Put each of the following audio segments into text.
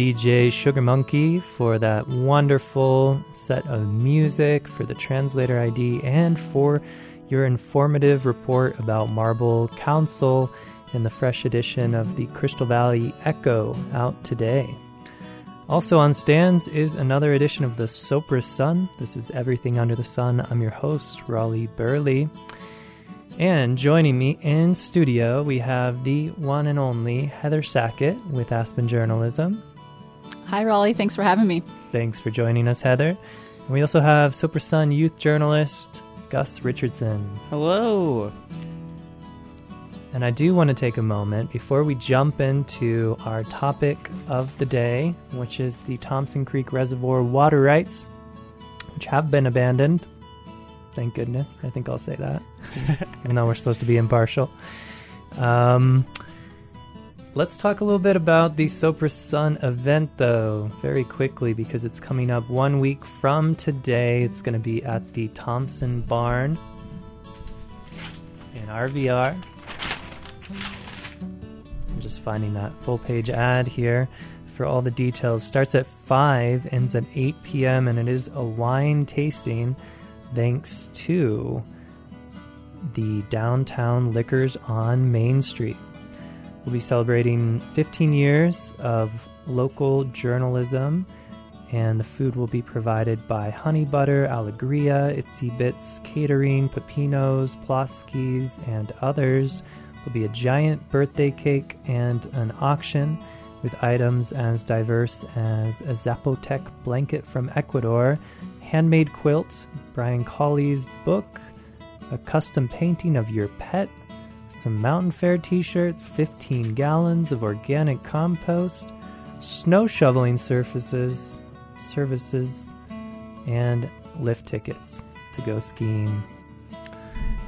DJ Sugar Monkey for that wonderful set of music, for the translator ID, and for your informative report about Marble Council in the fresh edition of the Crystal Valley Echo out today. Also on stands is another edition of the Sopris Sun. This is Everything Under the Sun. I'm your host, Raleigh Burleigh. And joining me in studio, we have the one and only Heather Sackett with Aspen Journalism. Hi, Raleigh. Thanks for having me. Thanks for joining us, Heather. And we also have Sopris Sun youth journalist Gus Richardson. Hello. And I do want to take a moment before we jump into our topic of the day, which is the Thompson Creek Reservoir water rights, which have been abandoned. Thank goodness. I think I'll say that, even though we're supposed to be impartial. Um, let's talk a little bit about the Sopris Sun event, though, very quickly, because it's coming up one week from today. It's going to be at the Thompson Barn in RVR. I'm just finding that full page ad here for all the details. Starts at 5, ends at 8 p.m., and it is a wine tasting thanks to the Downtown Liquors on Main Street. We'll be celebrating 15 years of local journalism, and the food will be provided by Honey Butter, Alegria, Itsy Bits Catering, Pepinos, Ploskis, and others. There'll be a giant birthday cake and an auction with items as diverse as a Zapotec blanket from Ecuador, handmade quilts, Brian Colley's book, a custom painting of your pet, some Mountain Fair t shirts, 15 gallons of organic compost, snow shoveling surfaces, services, and lift tickets to go skiing.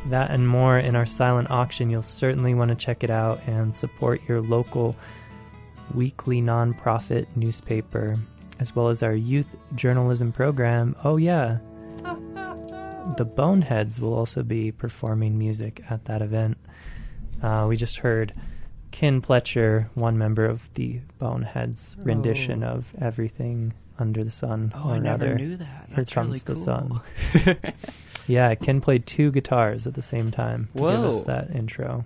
That and more in our silent auction. You'll certainly want to check it out and support your local weekly nonprofit newspaper, as well as our youth journalism program. Oh, yeah. The Boneheads will also be performing music at that event. Uh, we just heard Ken Pletcher, one member of the Boneheads rendition Oh. of Everything Under the Sun. Oh, or I never knew that. Here That's Comes really the. Sun. Yeah, Ken played two guitars at the same time to give us that intro.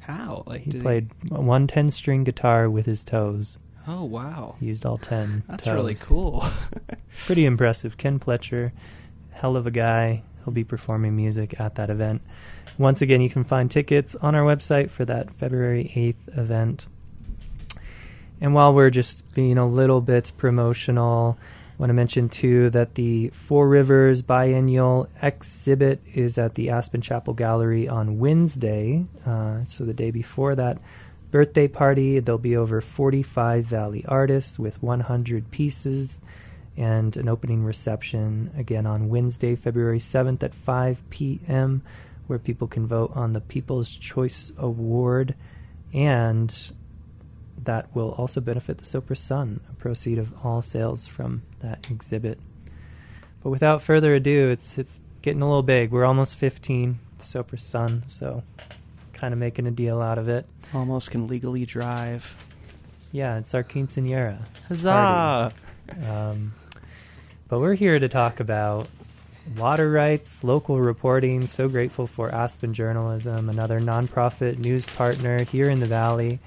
How? Like He played one 10 string guitar with his toes. Oh wow, He used all 10. that's toes. really cool. Pretty impressive. Ken Pletcher, hell of a guy. He'll be performing music at that event. Once again, you can find tickets on our website for that February 8th event. And while we're just being a little bit promotional, I want to mention too that the Four Rivers Biennial exhibit is at the Aspen Chapel Gallery on Wednesday. Uh, so the day before that birthday party, there'll be over 45 Valley artists with 100 pieces and an opening reception again on Wednesday, February 7th at 5 p.m., where people can vote on the People's Choice Award. And that will also benefit the Sopris Sun, a proceed of all sales from that exhibit. But without further ado, it's it's getting a little big. We're almost 15, the Sopris Sun, so kind of making a deal out of it. Almost can legally drive. Yeah, it's our quinceanera. Huzzah! Um, but we're here to talk about water rights, local reporting. So grateful for Aspen Journalism, another nonprofit news partner here in the Valley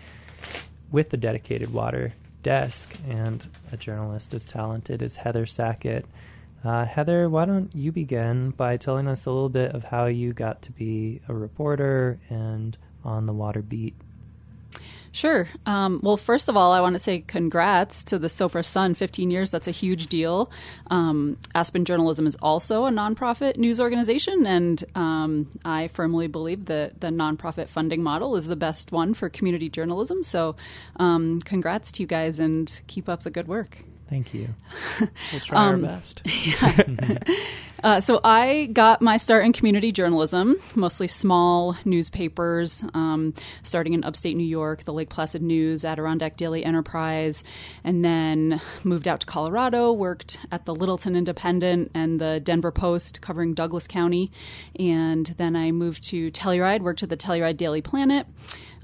with the dedicated water desk and a journalist as talented as Heather Sackett. Uh, Heather, why don't you begin by telling us a little bit of how you got to be a reporter and on the water beat? Sure. Um, well, first of all, I want to say congrats to the Sopris Sun. 15 years, that's a huge deal. Um, Aspen Journalism is also a nonprofit news organization, and um, I firmly believe that the nonprofit funding model is the best one for community journalism. So, um, congrats to you guys and keep up the good work. Thank you. We'll try Um, our best. Uh, so I got my start in community journalism, mostly small newspapers, um, starting in upstate New York, the Lake Placid News, Adirondack Daily Enterprise, and then moved out to Colorado, worked at the Littleton Independent and the Denver Post covering Douglas County, and then I moved to Telluride, worked at the Telluride Daily Planet,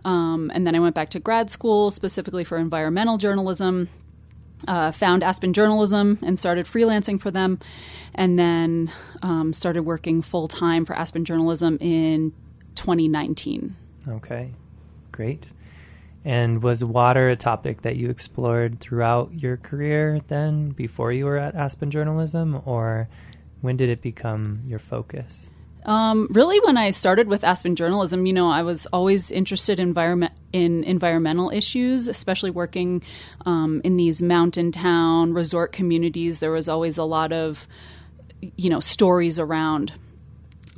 um, and then I went back to grad school specifically for environmental journalism uh, found Aspen Journalism and started freelancing for them, and then um, started working full time for Aspen Journalism in 2019. Okay, great. And was water a topic that you explored throughout your career then, before you were at Aspen Journalism, or when did it become your focus? Um, really, when I started with Aspen Journalism, you know, I was always interested in, environment, in environmental issues, especially working um, in these mountain town resort communities. There was always a lot of, you know, stories around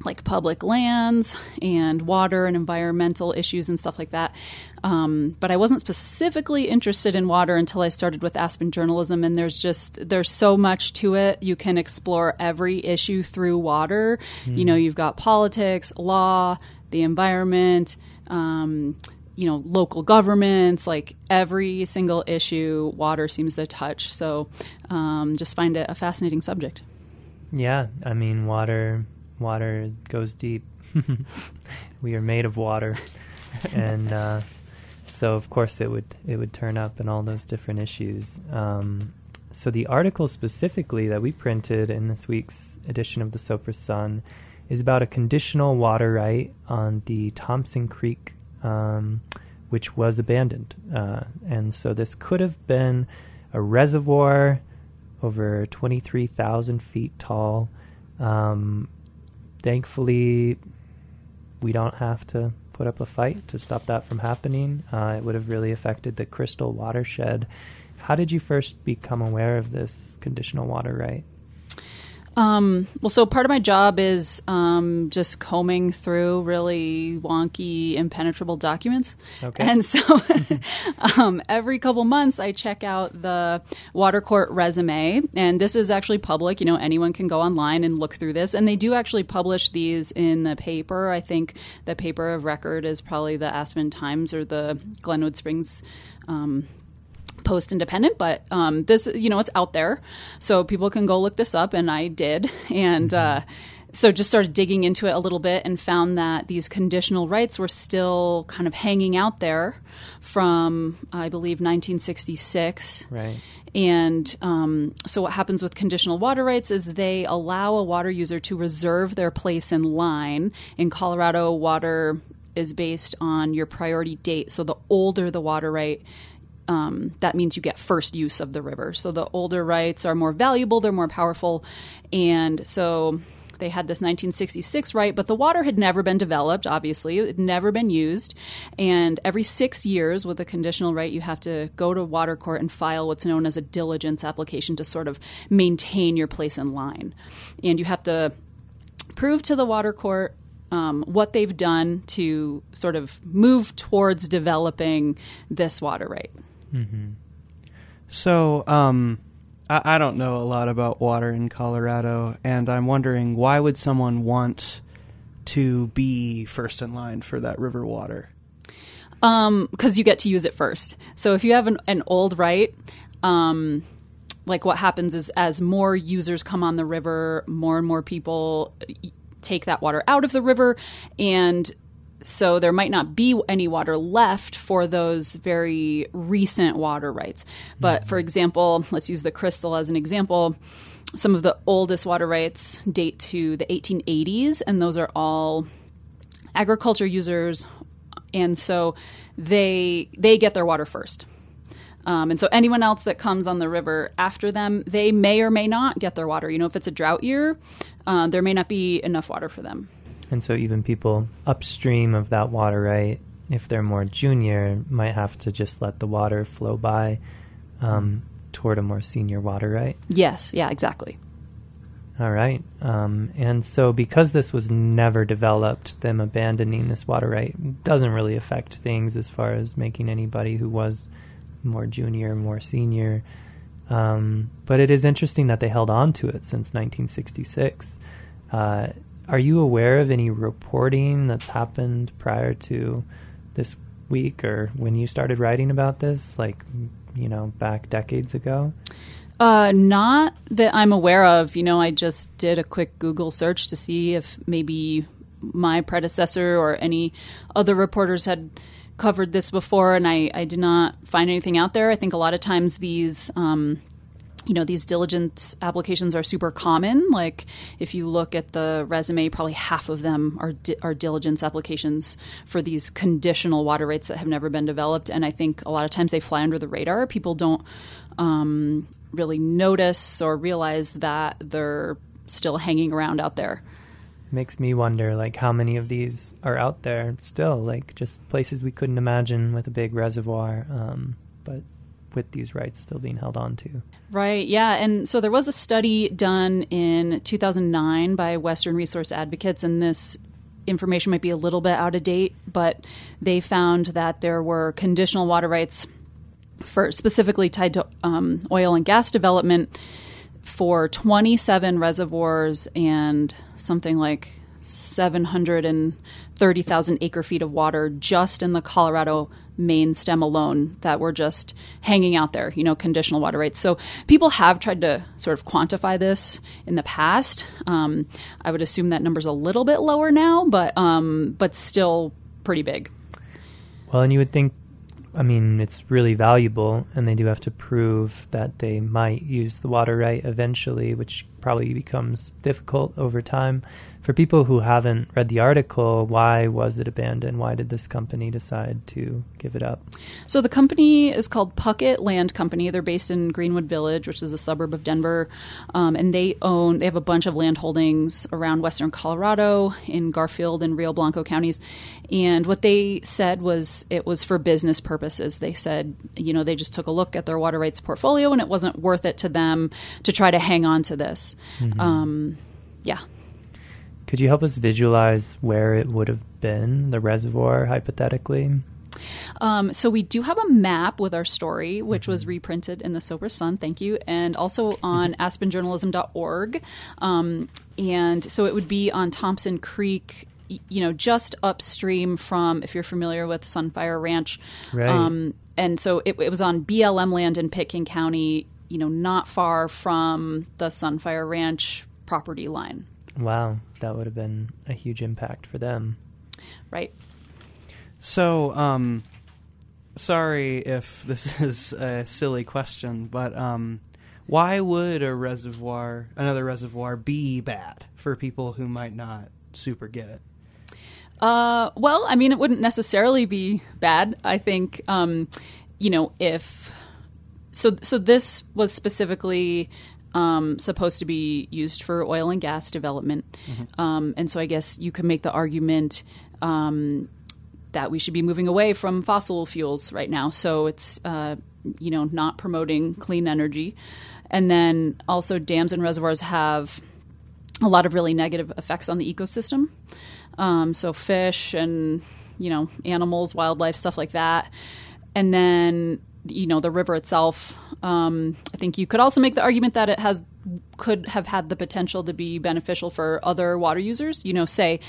like public lands and water and environmental issues and stuff like that. Um, but I wasn't specifically interested in water until I started with Aspen Journalism. And there's just there's so much to it. You can explore every issue through water. Mm. You know, you've got politics, law, the environment. Um, you know, local governments, like every single issue, water seems to touch. So, um, just find it a fascinating subject. Yeah, I mean, water water goes deep. we are made of water, and uh, so of course it would it would turn up in all those different issues. Um, so the article specifically that we printed in this week's edition of the Sopris Sun is about a conditional water right on the Thompson Creek, um, which was abandoned, uh, and so this could have been a reservoir over 23,000 feet tall. Um, thankfully, we don't have to put up a fight to stop that from happening. Uh, it would have really affected the Crystal watershed. How did you first become aware of this conditional water right? Um, well, so part of my job is um, just combing through really wonky, impenetrable documents. Okay. And so um, every couple months, I check out the water court resume. And this is actually public. You know, anyone can go online and look through this. And they do actually publish these in the paper. I think the paper of record is probably the Aspen Times or the Glenwood Springs um, post independent, but um, this, you know, it's out there. So people can go look this up, and I did. And mm-hmm. uh, so just started digging into it a little bit and found that these conditional rights were still kind of hanging out there from, I believe, 1966. Right. And um, so, what happens with conditional water rights is they allow a water user to reserve their place in line. In Colorado, water is based on your priority date. So, the older the water right, um, that means you get first use of the river. So the older rights are more valuable, they're more powerful. And so they had this 1966 right, but the water had never been developed, obviously. It had never been used. And every six years, with a conditional right, you have to go to water court and file what's known as a diligence application to sort of maintain your place in line. And you have to prove to the water court um, what they've done to sort of move towards developing this water right. Mm-hmm. So, um, I, I don't know a lot about water in Colorado, and I'm wondering why would someone want to be first in line for that river water? Because um, you get to use it first. So if you have an, an old right, um, like what happens is as more users come on the river, more and more people take that water out of the river, and so there might not be any water left for those very recent water rights. But for example, let's use the crystal as an example. Some of the oldest water rights date to the 1880s, and those are all agriculture users, and so they they get their water first. Um, and so anyone else that comes on the river after them, they may or may not get their water. You know, if it's a drought year, uh, there may not be enough water for them. And so even people upstream of that water right, if they're more junior, might have to just let the water flow by um, toward a more senior water right. Yes, yeah, exactly. All right. Um, and so because this was never developed, them abandoning this water right doesn't really affect things as far as making anybody who was more junior, more senior. Um, but it is interesting that they held on to it since 1966. Uh, are you aware of any reporting that's happened prior to this week or when you started writing about this, like, you know, back decades ago? Uh, not that I'm aware of. You know, I just did a quick Google search to see if maybe my predecessor or any other reporters had covered this before, and I, I did not find anything out there. I think a lot of times these. Um, you know these diligence applications are super common. Like if you look at the resume probably half of them are di- are diligence applications for these conditional water rights that have never been developed. And i think a lot of times they fly under the radar. People don't um, really notice or realize that they're still hanging around out there. Makes me wonder like how many of these are out there still like just places we couldn't imagine with a big reservoir um, but with these rights still being held on to Right, yeah. And so there was a study done in 2009 by Western Resource Advocates, and this information might be a little bit out of date, but they found that there were conditional water rights for specifically tied to um, oil and gas development for 27 reservoirs and something like 730,000 acre feet of water just in the Colorado main stem alone that were just hanging out there, you know, conditional water rights. So people have tried to sort of quantify this in the past. Um, I would assume that number's a little bit lower now, but um, but still pretty big. Well, and you would think, I mean, it's really valuable, and they do have to prove that they might use the water right eventually, which probably becomes difficult over time for people who haven't read the article, why was it abandoned? Why did this company decide to give it up? So the company is called Puckett Land Company. They're based in Greenwood Village, which is a suburb of Denver, um, and they own they have a bunch of land holdings around western Colorado, in Garfield and Rio Blanco counties. And what they said was it was for business purposes. They said, you know, they just took a look at their water rights portfolio, and it wasn't worth it to them to try to hang on to this. Mm-hmm. Um, yeah. Could you help us visualize where it would have been, the reservoir, hypothetically? Um, so we do have a map with our story, which mm-hmm. was reprinted in the Sopris Sun. Thank you, and also on mm-hmm. aspenjournalism.org. Um, and so it would be on Thompson Creek. You know, just upstream from, if you're familiar with Sunfire Ranch, right. Um, and so it, it was on BLM land in Pitkin County. You know, not far from the Sunfire Ranch property line. Wow, that would have been a huge impact for them. Right. So, um, sorry if this is a silly question, but um, why would a reservoir, another reservoir, be bad for people who might not super get it? Uh, well, I mean, it wouldn't necessarily be bad. I think, um, you know, if so. So this was specifically um, supposed to be used for oil and gas development. Mm-hmm. Um, and so I guess you could make the argument um, that we should be moving away from fossil fuels right now. So it's, uh, you know, not promoting clean energy. And then also, dams and reservoirs have a lot of really negative effects on the ecosystem. Um, so, fish and, you know, animals, wildlife, stuff like that. And then you know the river itself. Um, I think you could also make the argument that it has could have had the potential to be beneficial for other water users. You know, say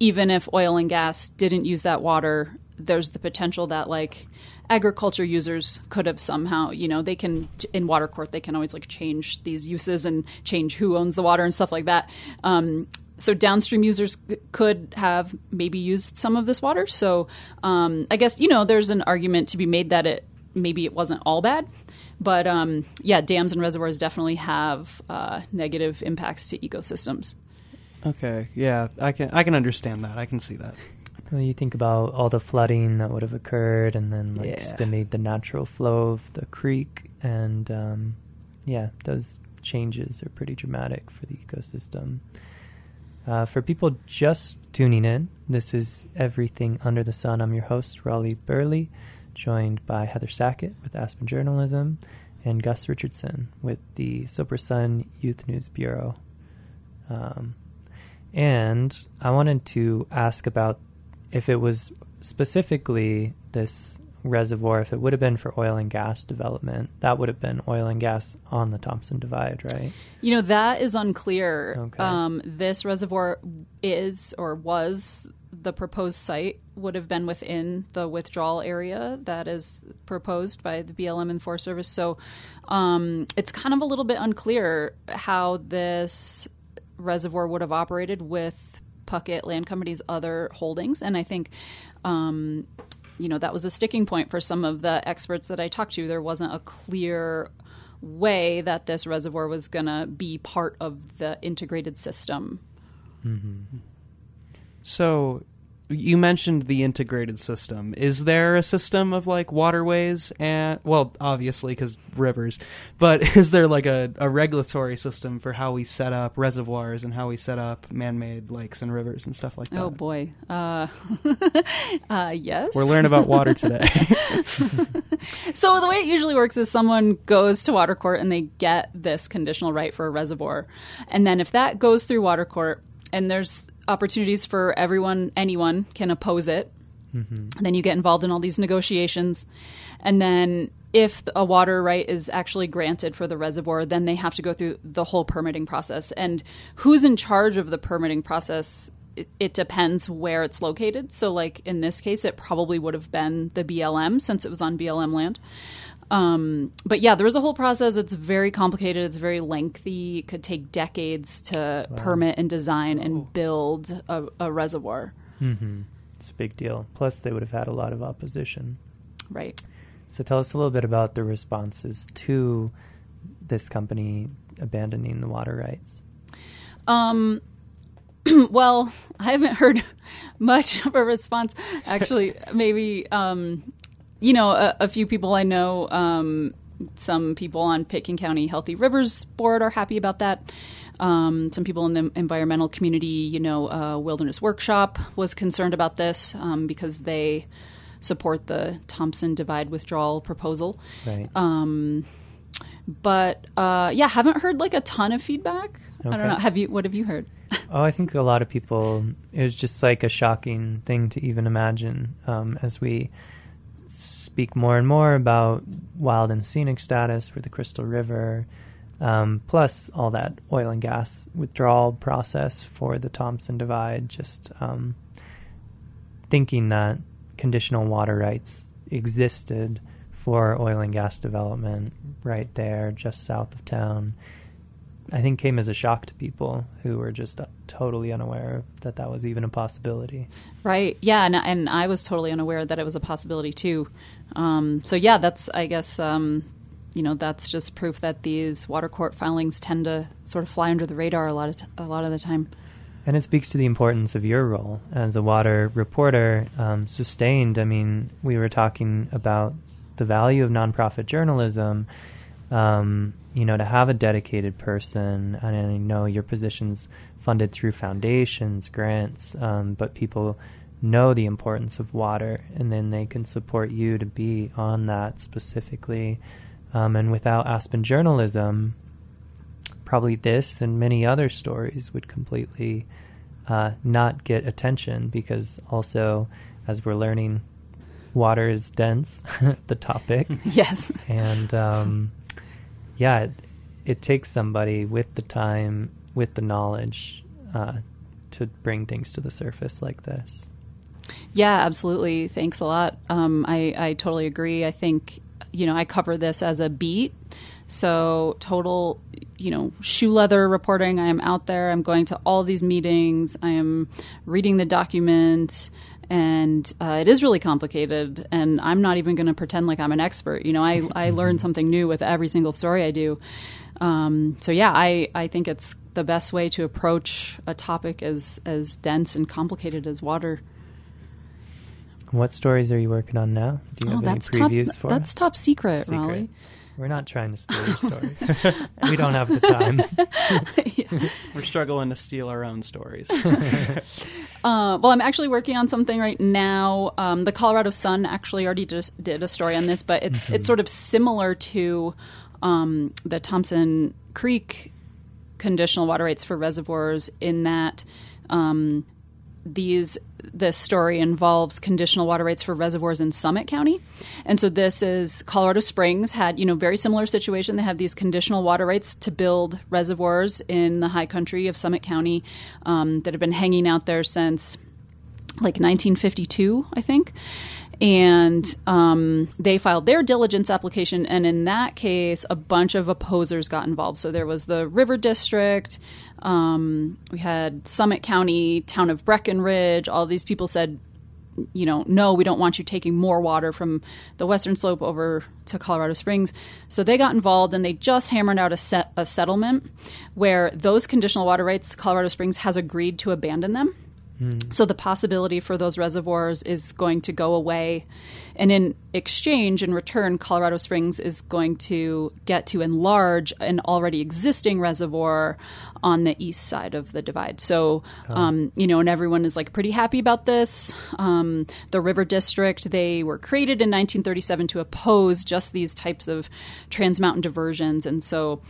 even if oil and gas didn't use that water, there's the potential that like agriculture users could have somehow, you know, they can in water court they can always like change these uses and change who owns the water and stuff like that. Um, so downstream users could have maybe used some of this water. So um, I guess you know there's an argument to be made that it maybe it wasn't all bad. But um, yeah, dams and reservoirs definitely have uh, negative impacts to ecosystems. Okay, yeah, I can I can understand that. I can see that. Well, you think about all the flooding that would have occurred, and then like yeah. just made the natural flow of the creek, and um, yeah, those changes are pretty dramatic for the ecosystem. Uh, for people just tuning in, this is Everything Under the Sun. I'm your host, Raleigh Burleigh joined by Heather Sackett with Aspen Journalism and Gus Richardson with the Sopris Sun Youth News Bureau. Um, and I wanted to ask about if it was specifically this reservoir, if it would have been for oil and gas development, that would have been oil and gas on the Thompson Divide, right? You know, that is unclear. Okay. Um, this reservoir is or was the proposed site would have been within the withdrawal area that is proposed by the BLM and Forest Service. So um, it's kind of a little bit unclear how this reservoir would have operated with Puckett Land Company's other holdings. And I think, um, you know, that was a sticking point for some of the experts that I talked to. There wasn't a clear way that this reservoir was going to be part of the integrated system. So you mentioned the integrated system. Is there a system of like waterways and well, obviously because rivers, but is there like a, a regulatory system for how we set up reservoirs and how we set up man-made lakes and rivers and stuff like that? Oh boy. Uh, uh, yes. We're learning about water today. So the way it usually works is someone goes to water court and they get this conditional right for a reservoir. And then if that goes through water court and there's opportunities for everyone anyone can oppose it, mm-hmm. then you get involved in all these negotiations. And then if a water right is actually granted for the reservoir, then they have to go through the whole permitting process. And who's in charge of the permitting process it, it depends where it's located. So, like in this case, it probably would have been the BLM since it was on BLM land. Um, but yeah, there was a whole process. It's very complicated. It's very lengthy. It could take decades to permit and design and build a, a reservoir. hmm It's a big deal. Plus, they would have had a lot of opposition. Right. So, tell us a little bit about the responses to this company abandoning the water rights. Um, well, I haven't heard much of a response. Actually, maybe um, you know a, a few people I know. Um, some people on Pitkin County Healthy Rivers Board are happy about that. Um, some people in the environmental community, you know, uh, Wilderness Workshop was concerned about this um, because they support the Thompson Divide withdrawal proposal. Right. Um, but uh, yeah, haven't heard like a ton of feedback. I don't know. Have you? What have you heard? Oh, I think a lot of people, it was just like a shocking thing to even imagine um, as we speak more and more about wild and scenic status for the Crystal River, um, plus all that oil and gas withdrawal process for the Thompson Divide, just um, thinking that conditional water rights existed for oil and gas development right there, just south of town. I think came as a shock to people who were just totally unaware that that was even a possibility. Right. Yeah, and and I was totally unaware that it was a possibility too. Um, so yeah, that's I guess um, you know that's just proof that these water court filings tend to sort of fly under the radar a lot of t- a lot of the time. And it speaks to the importance of your role as a water reporter. Um, sustained, I mean, we were talking about the value of nonprofit journalism. Um, you know, to have a dedicated person, and I know your position's funded through foundations, grants, um, but people know the importance of water, and then they can support you to be on that specifically. Um, and without Aspen journalism, probably this and many other stories would completely uh, not get attention because also, as we're learning, water is dense, the topic, Yes. and um, yeah, it, it takes somebody with the time, with the knowledge, uh, to bring things to the surface like this. Yeah, absolutely. Thanks a lot. Um, I, I totally agree. I think, you know, I cover this as a beat. So, total, you know, shoe leather reporting. I am out there. I'm going to all these meetings. I am reading the document. And uh, it is really complicated. And I'm not even going to pretend like I'm an expert. You know, I, I learn something new with every single story I do. Um, so, yeah, I, I think it's the best way to approach a topic as, as dense and complicated as water. What stories are you working on now? Do you Oh, have any that's top. previews for That's us? top secret, Secret. Raleigh. We're not trying to steal your stories. we don't have the time. We're struggling to steal our own stories. Uh, well, I'm actually working on something right now. Um, the Colorado Sun actually already just did a story on this, but it's it's sort of similar to um, the Thompson Creek conditional water rights for reservoirs in that um, these this story involves conditional water rights for reservoirs in Summit County, and so this is Colorado Springs had you know very similar situation. They have these conditional water rights to build reservoirs in the high country of Summit County um, that have been hanging out there since like 1952, I think. And um, they filed their diligence application, and in that case, a bunch of opposers got involved. So there was the River District, um, we had Summit County, town of Breckenridge. All these people said, you know, no, we don't want you taking more water from the western slope over to Colorado Springs. So they got involved and they just hammered out a, set, a settlement where those conditional water rights, Colorado Springs has agreed to abandon them. So the possibility for those reservoirs is going to go away. And in exchange, in return, Colorado Springs is going to get to enlarge an already existing reservoir on the east side of the divide. So, um, you know, and everyone is like pretty happy about this. Um, the River District, they were created in 1937 to oppose just these types of trans mountain diversions. And so,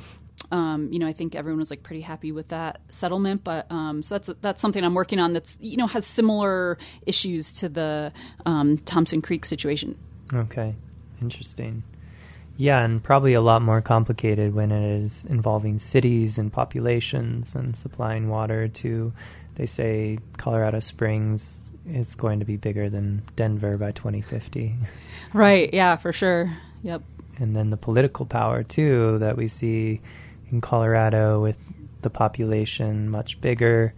um, you know, I think everyone was like pretty happy with that settlement. But um, so that's that's something I'm working on. That's you know has similar issues to the um, Thompson Creek situation. Okay, interesting. Yeah, and probably a lot more complicated when it is involving cities and populations and supplying water to, they say, Colorado Springs is going to be bigger than Denver by 2050. Right. Yeah. For sure. Yep. and then the political power too that we see in Colorado with the population much bigger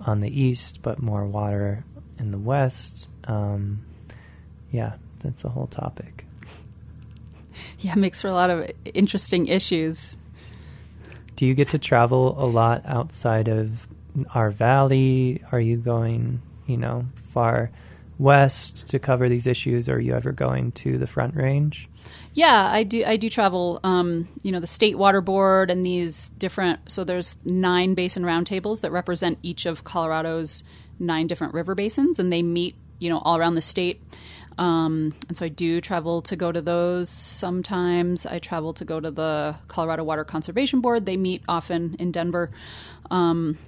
on the east, but more water in the west. Um, yeah, that's a whole topic. Yeah. Makes for a lot of interesting issues. Do you get to travel a lot outside of our valley? Are you going, you know, far west to cover these issues, or are you ever going to the Front Range? Yeah, I do. I do travel. Um, you know, the state water board and these different. So there's nine basin roundtables that represent each of Colorado's nine different river basins, and they meet. You know, all around the state. Um, and so I do travel to go to those. Sometimes I travel to go to the Colorado Water Conservation Board. They meet often in Denver. Um,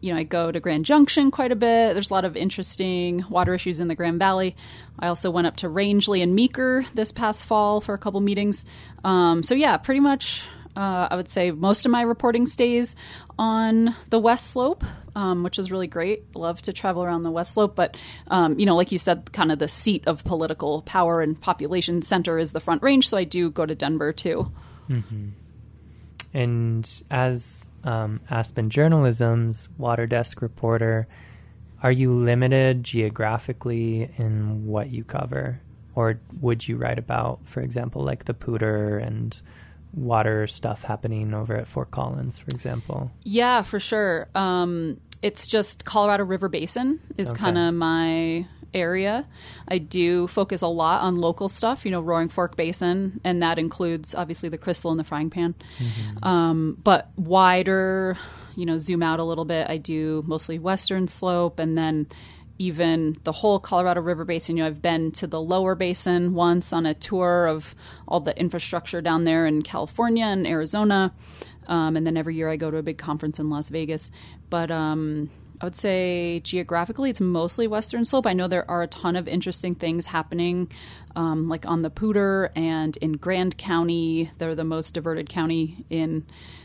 you know, I go to Grand Junction quite a bit. There's a lot of interesting water issues in the Grand Valley. I also went up to Rangeley and Meeker this past fall for a couple meetings. Um, so yeah, pretty much. Uh, I would say most of my reporting stays on the West Slope, um, which is really great. Love to travel around the West Slope, but um, you know, like you said, kind of the seat of political power and population center is the Front Range. So I do go to Denver too. And as um, Aspen Journalism's water desk reporter, are you limited geographically in what you cover? Or would you write about, for example, like the Poudre and water stuff happening over at Fort Collins, for example? Yeah, for sure. Um, it's just Colorado River Basin is Okay. kind of my area. I do focus a lot on local stuff, you know, Roaring Fork Basin, and that includes obviously the crystal and the frying pan. Um, but wider, you know, zoom out a little bit. I do mostly Western Slope, and then even the whole Colorado River Basin. You know, I've been to the lower basin once on a tour of all the infrastructure down there in California and Arizona. Um, and then every year I go to a big conference in Las Vegas. But um, I would say geographically, it's mostly Western Slope. I know there are a ton of interesting things happening, um, like on the Poudre and in Grand County. They're the most diverted county in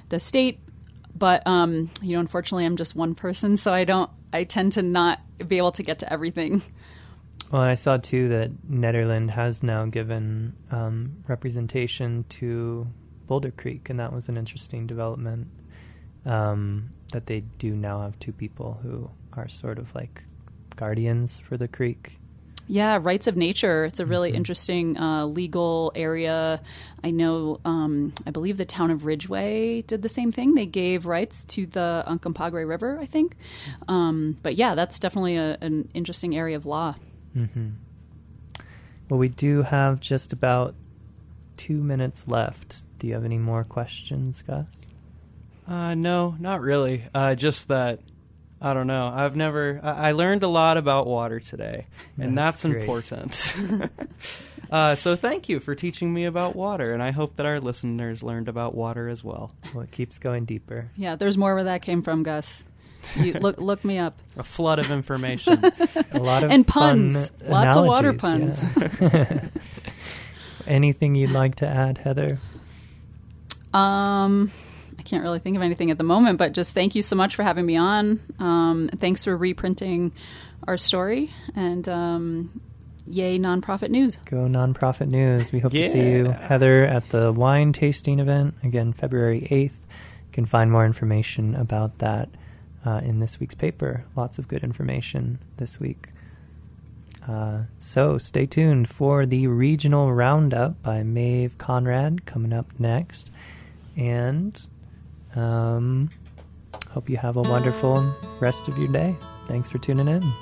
the state. But um, you know, unfortunately, I'm just one person, so I don't. I tend to not be able to get to everything. Well, I saw too that Nederland has now given um, representation to Boulder Creek, and that was an interesting development. Um, that they do now have two people who are sort of like guardians for the creek. Yeah, rights of nature. It's a really Mhm. interesting uh, legal area. I know, um, I believe the town of Ridgway did the same thing. They gave rights to the Uncompahgre River, I think. Um, but yeah, that's definitely a, an interesting area of law. hmm Well, we do have just about two minutes left. Do you have any more questions, Gus? Uh, no, not really. Uh, just that I don't know. I've never. I, I learned a lot about water today, and That's that's, important. uh, so thank you for teaching me about water, and I hope that our listeners learned about water as well. Well, it keeps going deeper. Yeah, there's more where that came from, Gus. You, look, look me up. A flood of information. A lot of And fun puns. Lots of water puns. yeah. Anything you'd like to add, Heather? Um, I can't really think of anything at the moment, but just thank you so much for having me on. Um, thanks for reprinting our story. And um, yay, nonprofit news. Go nonprofit news. We hope to see you, Heather, at the wine tasting event again, February eighth. You can find more information about that uh, in this week's paper. Lots of good information this week. Uh, so stay tuned for the regional roundup by Maeve Conrad coming up next. And um, hope you have a wonderful rest of your day. Thanks for tuning in.